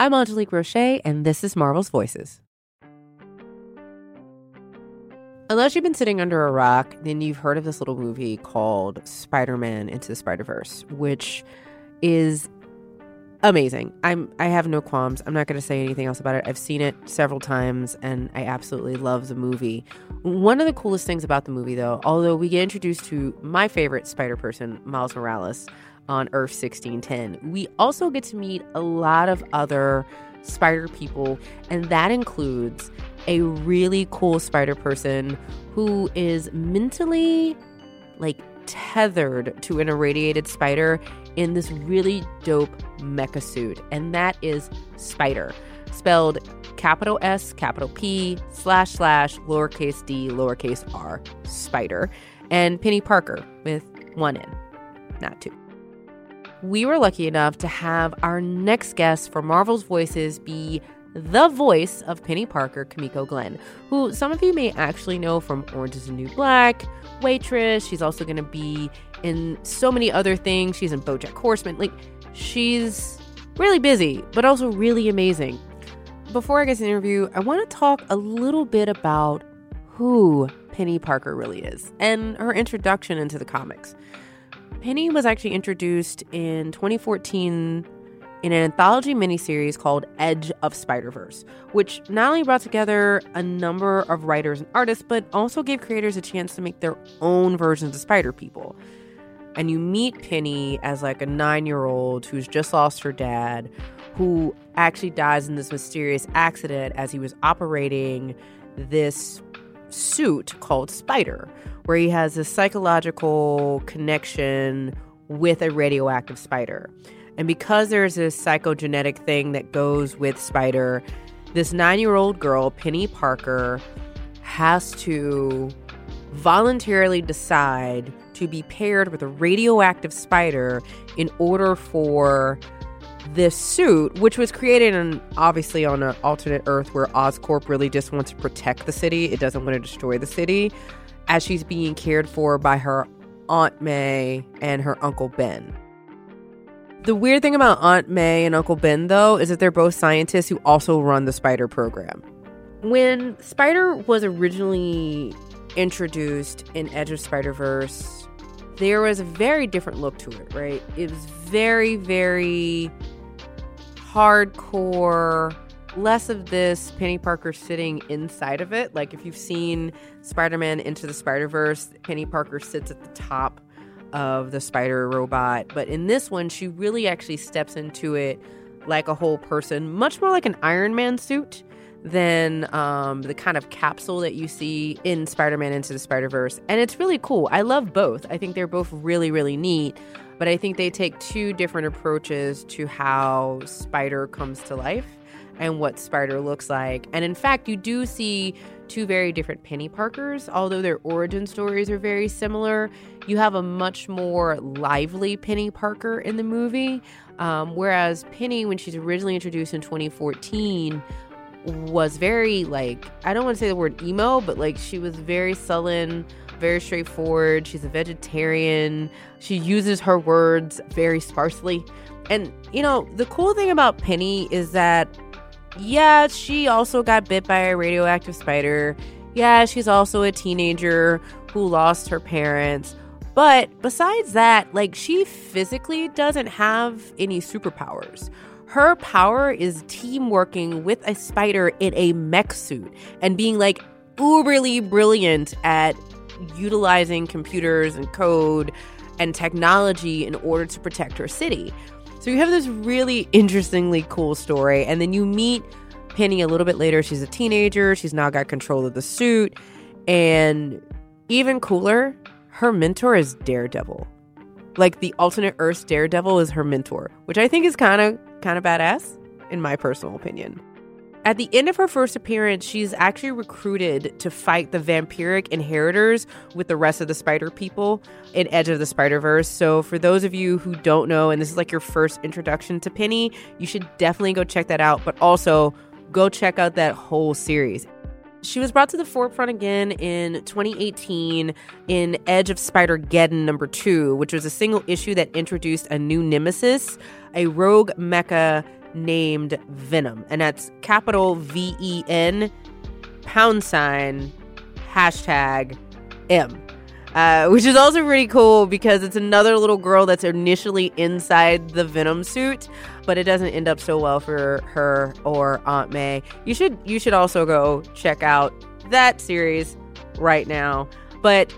I'm Angelique Roche, and this is Marvel's Voices. Unless you've been sitting under a rock, then you've heard of this little movie called Spider Man Into the Spider Verse, which is amazing. I'm I have no qualms. I'm not going to say anything else about it. I've seen it several times and I absolutely love the movie. One of the coolest things about the movie though, although we get introduced to my favorite spider person, Miles Morales on Earth 1610, we also get to meet a lot of other spider people and that includes a really cool spider person who is mentally like tethered to an irradiated spider in this really dope mecha suit, and that is Spider, spelled capital S, capital P, slash slash, lowercase d, lowercase r, Spider, and Peni Parker with one N, not two. We were lucky enough to have our next guest for Marvel's Voices be the voice of Peni Parker, Kimiko Glenn, who some of you may actually know from Orange is the New Black, Waitress. She's also going to be in so many other things. She's in Bojack Horseman. Like, she's really busy, but also really amazing. Before I get to the interview, I want to talk a little bit about who Peni Parker really is and her introduction into the comics. Peni was actually introduced in 2014 in an anthology miniseries called Edge of Spider Verse, which not only brought together a number of writers and artists, but also gave creators a chance to make their own versions of Spider People. And you meet Peni as like a nine year old who's just lost her dad, who actually dies in this mysterious accident as he was operating this suit called Spider, where he has a psychological connection with a radioactive spider. And because there's this psychogenetic thing that goes with Spider, this nine year old girl, Peni Parker, has to voluntarily decide to be paired with a radioactive spider in order for this suit, which was created on obviously on an alternate Earth where Oscorp really just wants to protect the city, it doesn't want to destroy the city, as she's being cared for by her Aunt May and her Uncle Ben. The weird thing about Aunt May and Uncle Ben, though, is that they're both scientists who also run the Spider program. When Spider was originally introduced in Edge of Spider Verse, there was a very different look to it, right? It was very, very hardcore, less of this Peni Parker sitting inside of it. Like if you've seen Spider Man Into the Spider Verse, Peni Parker sits at the top of the spider robot. But in this one, she really actually steps into it like a whole person, much more like an Iron Man suit than um, the kind of capsule that you see in Spider Man Into the Spider Verse. And it's really cool. I love both. I think they're both really, really neat. But I think they take two different approaches to how Spider comes to life and what Spider looks like. And in fact, you do see two very different Peni Parkers, although their origin stories are very similar. You have a much more lively Peni Parker in the movie, um, whereas Peni, when she's originally introduced in 2014, was very like I don't want to say the word emo, but like she was very sullen, very straightforward. She's a vegetarian. She uses her words very sparsely. And you know, the cool thing about Peni is that yeah, she also got bit by a radioactive spider. Yeah, she's also a teenager who lost her parents. But besides that, like, she physically doesn't have any superpowers. Her power is team working with a spider in a mech suit and being like uberly brilliant at utilizing computers and code and technology in order to protect her city. So you have this really interestingly cool story, and then you meet Peni a little bit later. She's a teenager. She's now got control of the suit, and even cooler, her mentor is Daredevil. Like the alternate Earth Daredevil is her mentor, which I think is kind of kind of badass in my personal opinion. At the end of her first appearance, she's actually recruited to fight the vampiric inheritors with the rest of the spider people in Edge of the Spider Verse. So, for those of you who don't know, and this is like your first introduction to Peni, you should definitely go check that out. But also, go check out that whole series. She was brought to the forefront again in 2018 in Edge of Spider Geddon number two, which was a single issue that introduced a new nemesis, a rogue mecha named Venom, and that's capital V E N pound sign hashtag M. Uh, which is also pretty cool because it's another little girl that's initially inside the Venom suit, but it doesn't end up so well for her or Aunt May. You should you should also go check out that series right now. But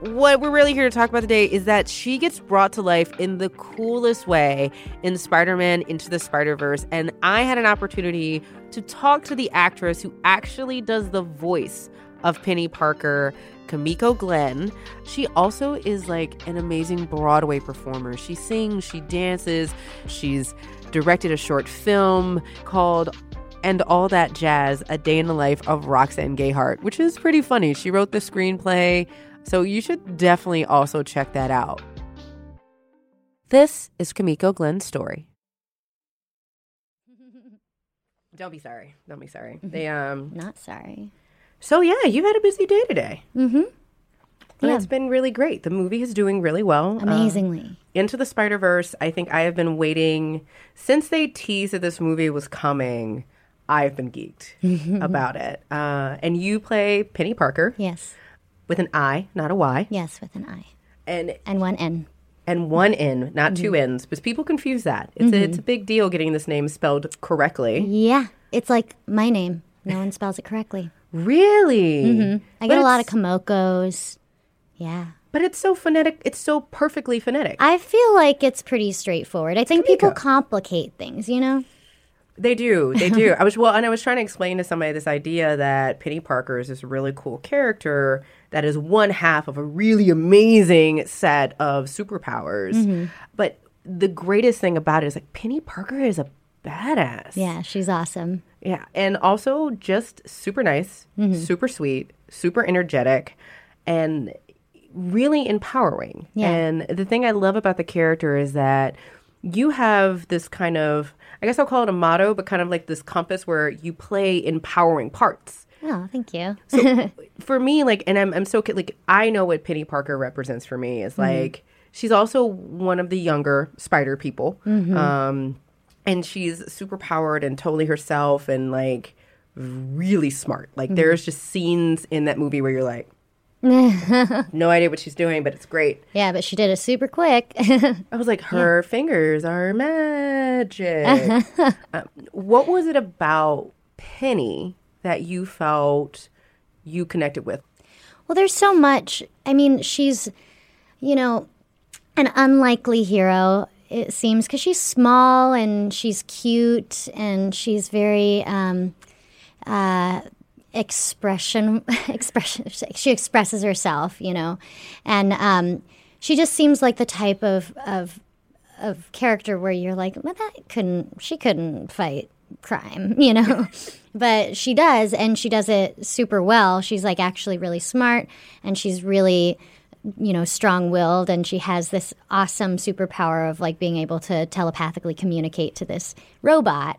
what we're really here to talk about today is that she gets brought to life in the coolest way in Spider-Man Into the Spider-Verse, and I had an opportunity to talk to the actress who actually does the voice of Peni Parker Kimiko Glenn. She also is like an amazing Broadway performer. She sings, she dances, she's directed a short film called and all that jazz, a day in the life of Roxanne Gayheart, which is pretty funny. She wrote the screenplay, so you should definitely also check that out. This is Kimiko Glenn's story. Don't be sorry. Don't be sorry. They um Not sorry. So yeah, you had a busy day today. Mm-hmm. And Yeah. it's been really great. The movie is doing really well. Uh, Amazingly. Into the Spider Verse, I think I have been waiting since they teased that this movie was coming. I've been geeked about it. Uh, and you play Peni Parker yes. With an I, not a Y, Yes, with an I. and And one N. and one N, not two Mm-hmm. N's, because people confuse that. It's a, it's a big deal getting this name spelled correctly. Yeah. It's like my name. No one spells it correctly. Really, Mm-hmm. I But get a lot of Komokos. Yeah. But it's so phonetic. It's so perfectly phonetic. I feel like it's pretty straightforward. I think people complicate things, you know? They do. They do. I was well, and I was trying to explain to somebody this idea that Peni Parker is this really cool character that is one half of a really amazing set of superpowers. Mm-hmm. But the greatest thing about it is like Peni Parker is a badass. Yeah, she's awesome. Yeah, and also just super nice, mm-hmm. super sweet, super energetic, and really empowering. Yeah. And the thing I love about the character is that you have this kind of, I guess I'll call it a motto, but kind of like this compass where you play empowering parts. Oh, thank you. So for me, like, and I'm, I'm so, like, I know what Peni Parker represents for me is like, she's also one of the younger spider people. Um, and she's super powered and totally herself and like really smart. Like, there's just scenes in that movie where you're like, no idea what she's doing, but it's great. yeah, but she did it super quick. I was like, her fingers are magic. um, what was it about Peni that you felt you connected with? Well, there's so much. I mean, she's, you know, an unlikely hero, it seems, because she's small and she's cute and she's very um, uh, expression, expression. She expresses herself, you know, and um, she just seems like the type of of of character where you're like, well, that couldn't, she couldn't fight crime, you know? but she does, and she does it super well. She's like actually really smart, and she's really, you know, strong willed, and she has this awesome superpower of like being able to telepathically communicate to this robot.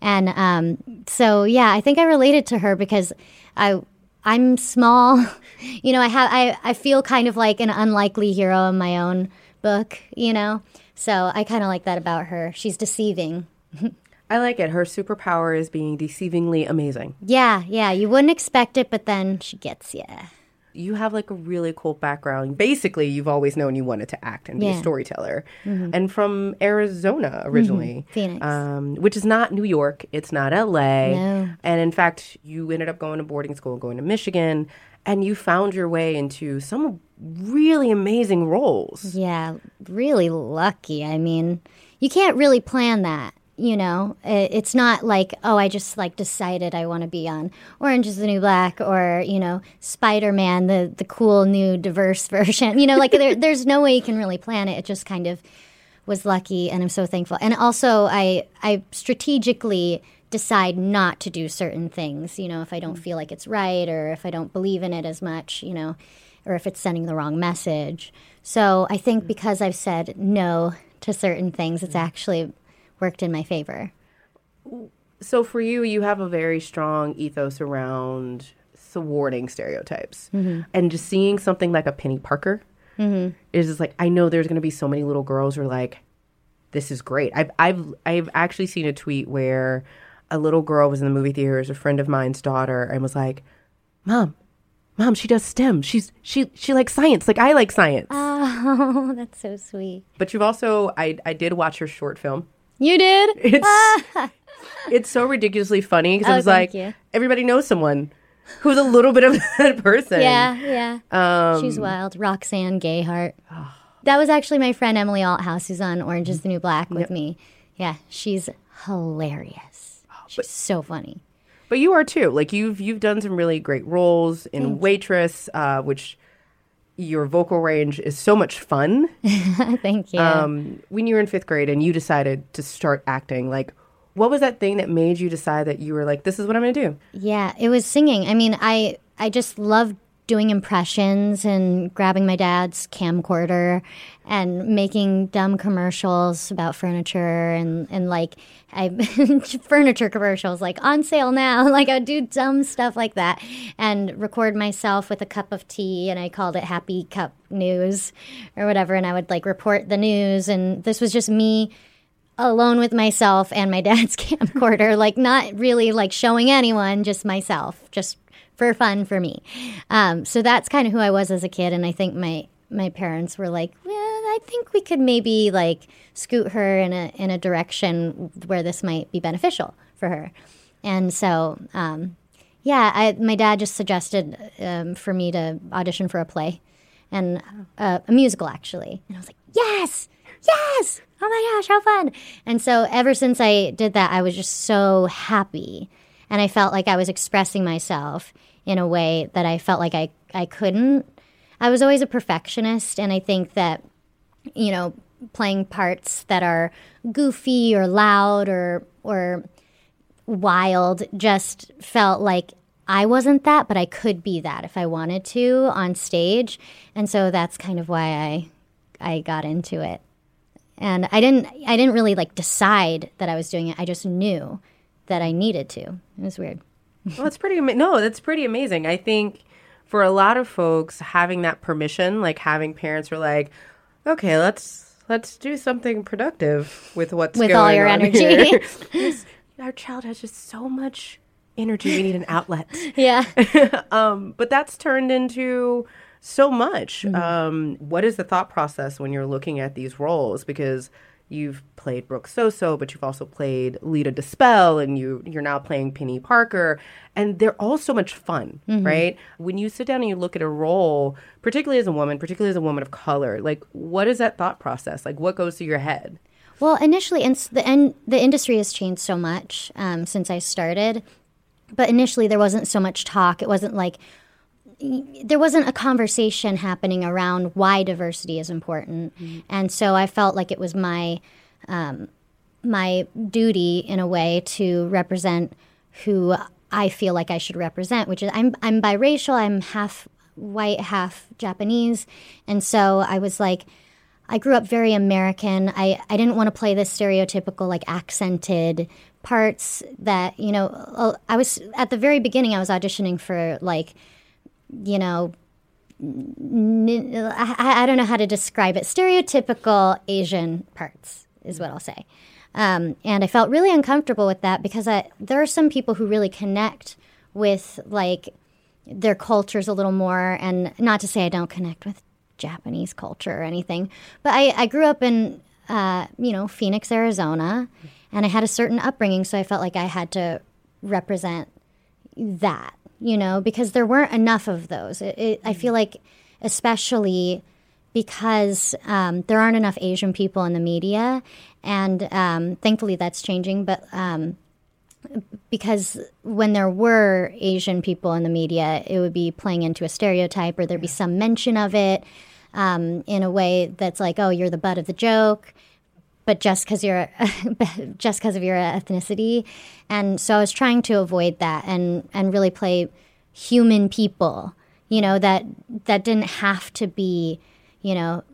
And um, so, yeah, I think I related to her because I, I'm small. You know, I have I, I feel kind of like an unlikely hero in my own book, you know? So I kind of like that about her. She's deceiving. I like it. Her superpower is being deceivingly amazing. Yeah, yeah, you wouldn't expect it, but then she gets you. You have like a really cool background. Basically, you've always known you wanted to act and be a storyteller. And from Arizona originally, Phoenix. um, which is not New York, it's not LA. No. And in fact, you ended up going to boarding school, going to Michigan, and you found your way into some really amazing roles. Yeah, really lucky. I mean, you can't really plan that. You know, it's not like, oh, I just like decided I want to be on Orange is the New Black or, you know, Spider Man, the, the cool new diverse version. You know, like there, there's no way you can really plan it. It just kind of was lucky and I'm so thankful. And also, I, I strategically decide not to do certain things, you know, if I don't mm. feel like it's right or if I don't believe in it as much, you know, or if it's sending the wrong message. So I think mm. because I've said no to certain things, it's mm. actually worked in my favor. So for you, you have a very strong ethos around thwarting stereotypes, mm-hmm. and just seeing something like a Peni Parker mm-hmm. is just like I know there's going to be so many little girls who are like, this is great. I've I've I've actually seen a tweet where a little girl was in the movie theater, theaters, a friend of mine's daughter, and was like, "Mom, mom, she does STEM. She's she she likes science. Like I like science." Oh, that's so sweet. But you've also I I did watch her short film. You did? It's it's so ridiculously funny because Oh, I was like, you. everybody knows someone who's a little bit of that person. Yeah, yeah. Um, She's wild. Roxanne Gayhart. That was actually my friend Emily Althaus, who's on Orange is the New Black with me. Yeah, she's hilarious. She's so funny. But you are too. Like you've you've done some really great roles in Waitress, uh, which your vocal range is so much fun. Thank you. Um, when you were in fifth grade and you decided to start acting, like what was that thing that made you decide that you were like, this is what I'm going to do? Yeah, it was singing. I mean, I I just loved doing impressions and grabbing my dad's camcorder and making dumb commercials about furniture and and like I furniture commercials like on sale now. Like I would do dumb stuff like that and record myself with a cup of tea and I called it Happy Cup News or whatever and I would like report the news and this was just me alone with myself and my dad's camcorder, like not really like showing anyone, just myself, just for fun for me. Um, so that's kind of who I was as a kid, and I think my my parents were like, well, I think we could maybe like scoot her in a in a direction where this might be beneficial for her, and so. Um, yeah, I, my dad just suggested um, for me to audition for a play and uh, a musical, actually. And I was like, yes, yes, oh my gosh, how fun. And so ever since I did that, I was just so happy. And I felt like I was expressing myself in a way that I felt like I, I couldn't. I was always a perfectionist, and I think that, you know, playing parts that are goofy or loud or, or, wild just felt like I wasn't that, but I could be that if I wanted to on stage. And so that's kind of why I I got into it. And I didn't I didn't really like decide that I was doing it. I just knew that I needed to. It was weird. Well, that's pretty. Ama- no, that's pretty amazing. I think for a lot of folks, having that permission, like having parents who are like, okay, let's let's do something productive with what's With all your energy. Our child has just so much energy. We need an outlet. Yeah. um, but that's turned into so much. Mm-hmm. Um, what is the thought process when you're looking at these roles? Because you've played Brooke Soso, but you've also played Lita Dispel, and you you're now playing Peni Parker, and they're all so much fun, Mm-hmm. right? When you sit down and you look at a role, particularly as a woman, particularly as a woman of color, like what is that thought process? Like what goes through your head? Well, initially, and the and the industry has changed so much um, since I started. But initially, there wasn't so much talk. It wasn't like there wasn't a conversation happening around why diversity is important, and so I felt like it was my um, my duty in a way to represent who I feel like I should represent, which is I'm I'm biracial. I'm half white, half Japanese, and so I was like. I grew up very American. I, I didn't want to play the stereotypical, like accented parts that, you know, I was at the very beginning, I was auditioning for like, you know, I don't know how to describe it. Stereotypical Asian parts is what I'll say. Um, and I felt really uncomfortable with that because I, there are some people who really connect with like their cultures a little more. And not to say I don't connect with Japanese culture or anything, but I, I grew up in, uh, you know, Phoenix, Arizona, and I had a certain upbringing. So I felt like I had to represent that, you know, because there weren't enough of those. It, it, I feel like, especially because um, there aren't enough Asian people in the media, and um, thankfully that's changing. But um, because when there were Asian people in the media, it would be playing into a stereotype, or there'd be some mention of it um, in a way that's like, "Oh, you're the butt of the joke." But just because you're just because of your ethnicity. And so i was trying to avoid that and and really play human people you know that that didn't have to be you know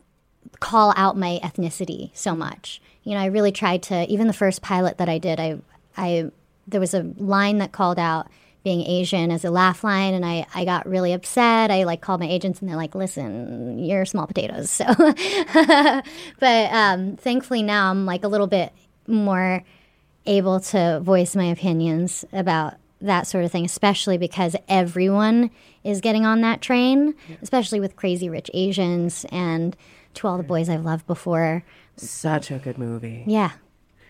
call out my ethnicity so much. You know i really tried to even the first pilot that i did i i there was a line that called out being Asian as a laugh line, and I, I got really upset. I like called my agents, and they're like, "Listen, you're small potatoes." So, but um, thankfully now I'm like a little bit more able to voice my opinions about that sort of thing, especially because everyone is getting on that train, especially with Crazy Rich Asians and To All the Boys I've Loved Before. Such a good movie. Yeah,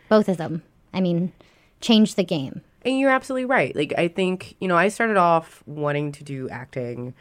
both of them. I mean, change the game. And you're absolutely right. Like I think, you know, I started off wanting to do acting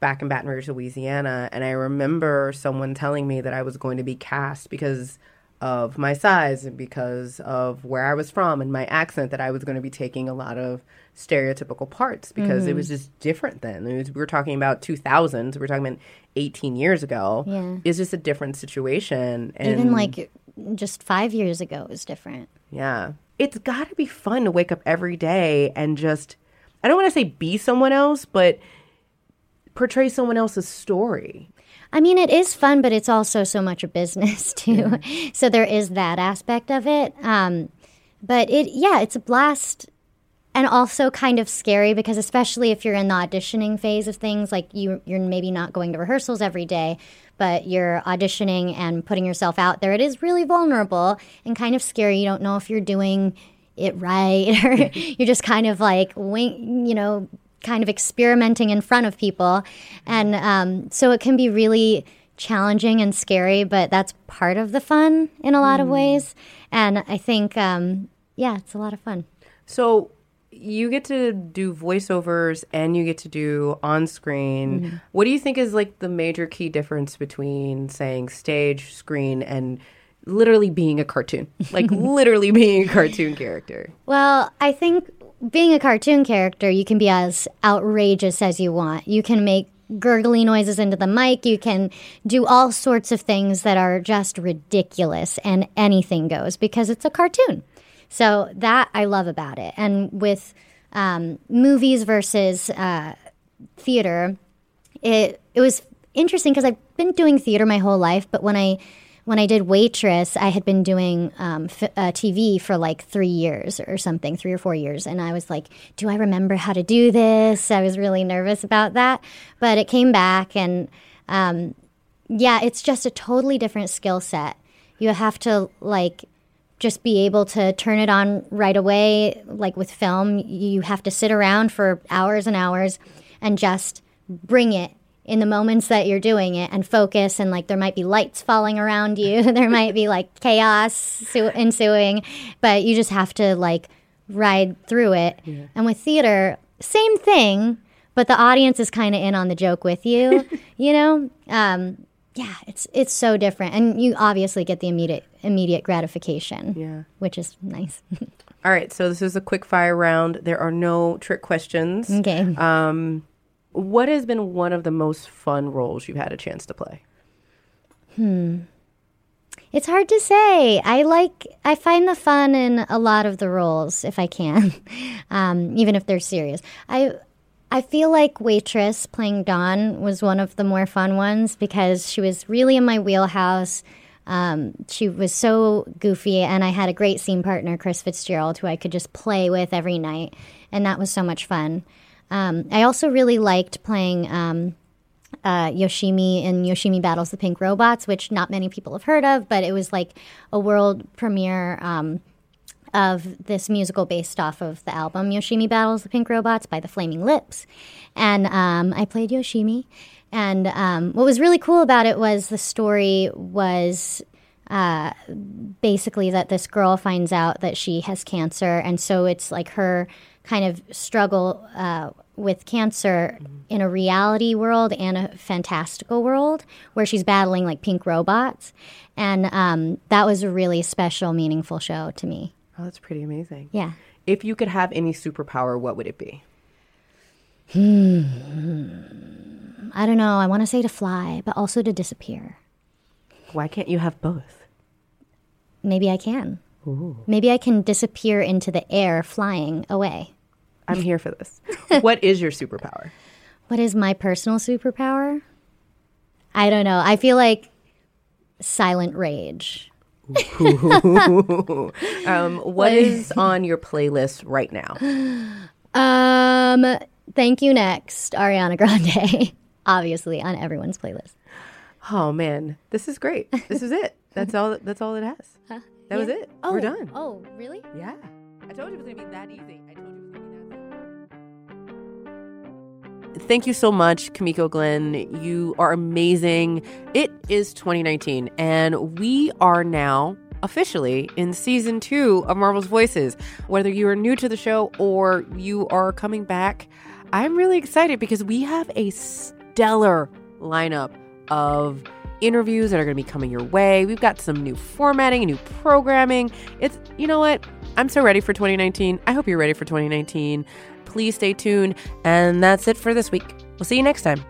back in Baton Rouge, Louisiana, and I remember someone telling me that I was going to be cast because of my size and because of where I was from and my accent that I was going to be taking a lot of stereotypical parts because it mm-hmm. was just different then. Was, we were talking about 2000s, we were talking about 18 years ago. Yeah. It's just a different situation. And Even like just five years ago it was different. yeah. It's got to be fun to wake up every day and just, I don't want to say be someone else, but portray someone else's story. I mean, it is fun, but it's also so much a business too. So there is that aspect of it. Um, but it, yeah, it's a blast, and also kind of scary because especially if you're in the auditioning phase of things, like you, you're maybe not going to rehearsals every day, but you're auditioning and putting yourself out there. It is really vulnerable and kind of scary. You don't know if you're doing it right, or you're just kind of like, wing, you know, kind of experimenting in front of people. And um, so it can be really challenging and scary, but that's part of the fun in a lot of ways. And I think, um, yeah, it's a lot of fun. So you get to do voiceovers and you get to do on screen. Mm-hmm. What do you think is like the major key difference between saying stage, screen, and literally being a cartoon? Like literally being a cartoon character. Well, I think being a cartoon character, you can be as outrageous as you want. You can make gurgly noises into the mic. You can do all sorts of things that are just ridiculous, and anything goes because it's a cartoon. So that I love about it. And with um, movies versus uh, theater, it it was interesting because I've been doing theater my whole life, but when I when I did waitress, I had been doing um, f- uh, TV for like three years or something, three or four years, and I was like, "Do I remember how to do this?" I was really nervous about that, but it came back, and um, yeah, it's just a totally different skill set. You have to like just be able to turn it on right away. Like with film, you have to sit around for hours and hours and just bring it in the moments that you're doing it and focus. And like there might be lights falling around you, there might be like chaos su- ensuing, but you just have to like ride through it. And with theater, same thing, but the audience is kind of in on the joke with you, you know? Um, yeah, it's it's so different, and you obviously get the immediate immediate gratification, Yeah. which is nice. All right, so this is a quick fire round. There are no trick questions. okay, Um, what has been one of the most fun roles you've had a chance to play? Hmm. it's hard to say. I like I find the fun in a lot of the roles if I can, um, even if they're serious. I I feel like waitress playing Dawn was one of the more fun ones because she was really in my wheelhouse. Um, she was so goofy, and I had a great scene partner, Chris Fitzgerald, who I could just play with every night, and that was so much fun. Um, I also really liked playing um, uh, Yoshimi in Yoshimi Battles the Pink Robots, which not many people have heard of, but it was like a world premiere um, of this musical based off of the album Yoshimi Battles the Pink Robots by the Flaming Lips. And um, I played Yoshimi. And um, what was really cool about it was the story was uh, basically that this girl finds out that she has cancer. And so it's like her kind of struggle uh, with cancer in a reality world and a fantastical world where she's battling like pink robots. And um, that was a really special, meaningful show to me. Oh, that's pretty amazing. Yeah. If you could have any superpower, what would it be? Hmm. I don't know. I want to say to fly, but also to disappear. Why can't you have both? Maybe I can. Ooh. Maybe I can disappear into the air flying away. I'm here for this. what is your superpower? What is my personal superpower? I don't know. I feel like silent rage. Um, what is on your playlist right now? Um, thank you next, Ariana Grande. Obviously on everyone's playlist. Oh man, this is great. This is it. That's all. That's all it has. Huh? That was it. Oh, We're done. Oh, really? Yeah. I told you it was gonna be that easy. I told you it was gonna be that. Easy. Thank you so much, Kimiko Glenn. You are amazing. It is 2019, and we are now officially in season two of Marvel's Voices. Whether you are new to the show or you are coming back, I'm really excited because we have a stellar lineup of interviews that are going to be coming your way. We've got some new formatting, new programming. It's, you know what? I'm so ready for 2019. I hope you're ready for 2019. Please stay tuned. And that's it for this week. We'll see you next time.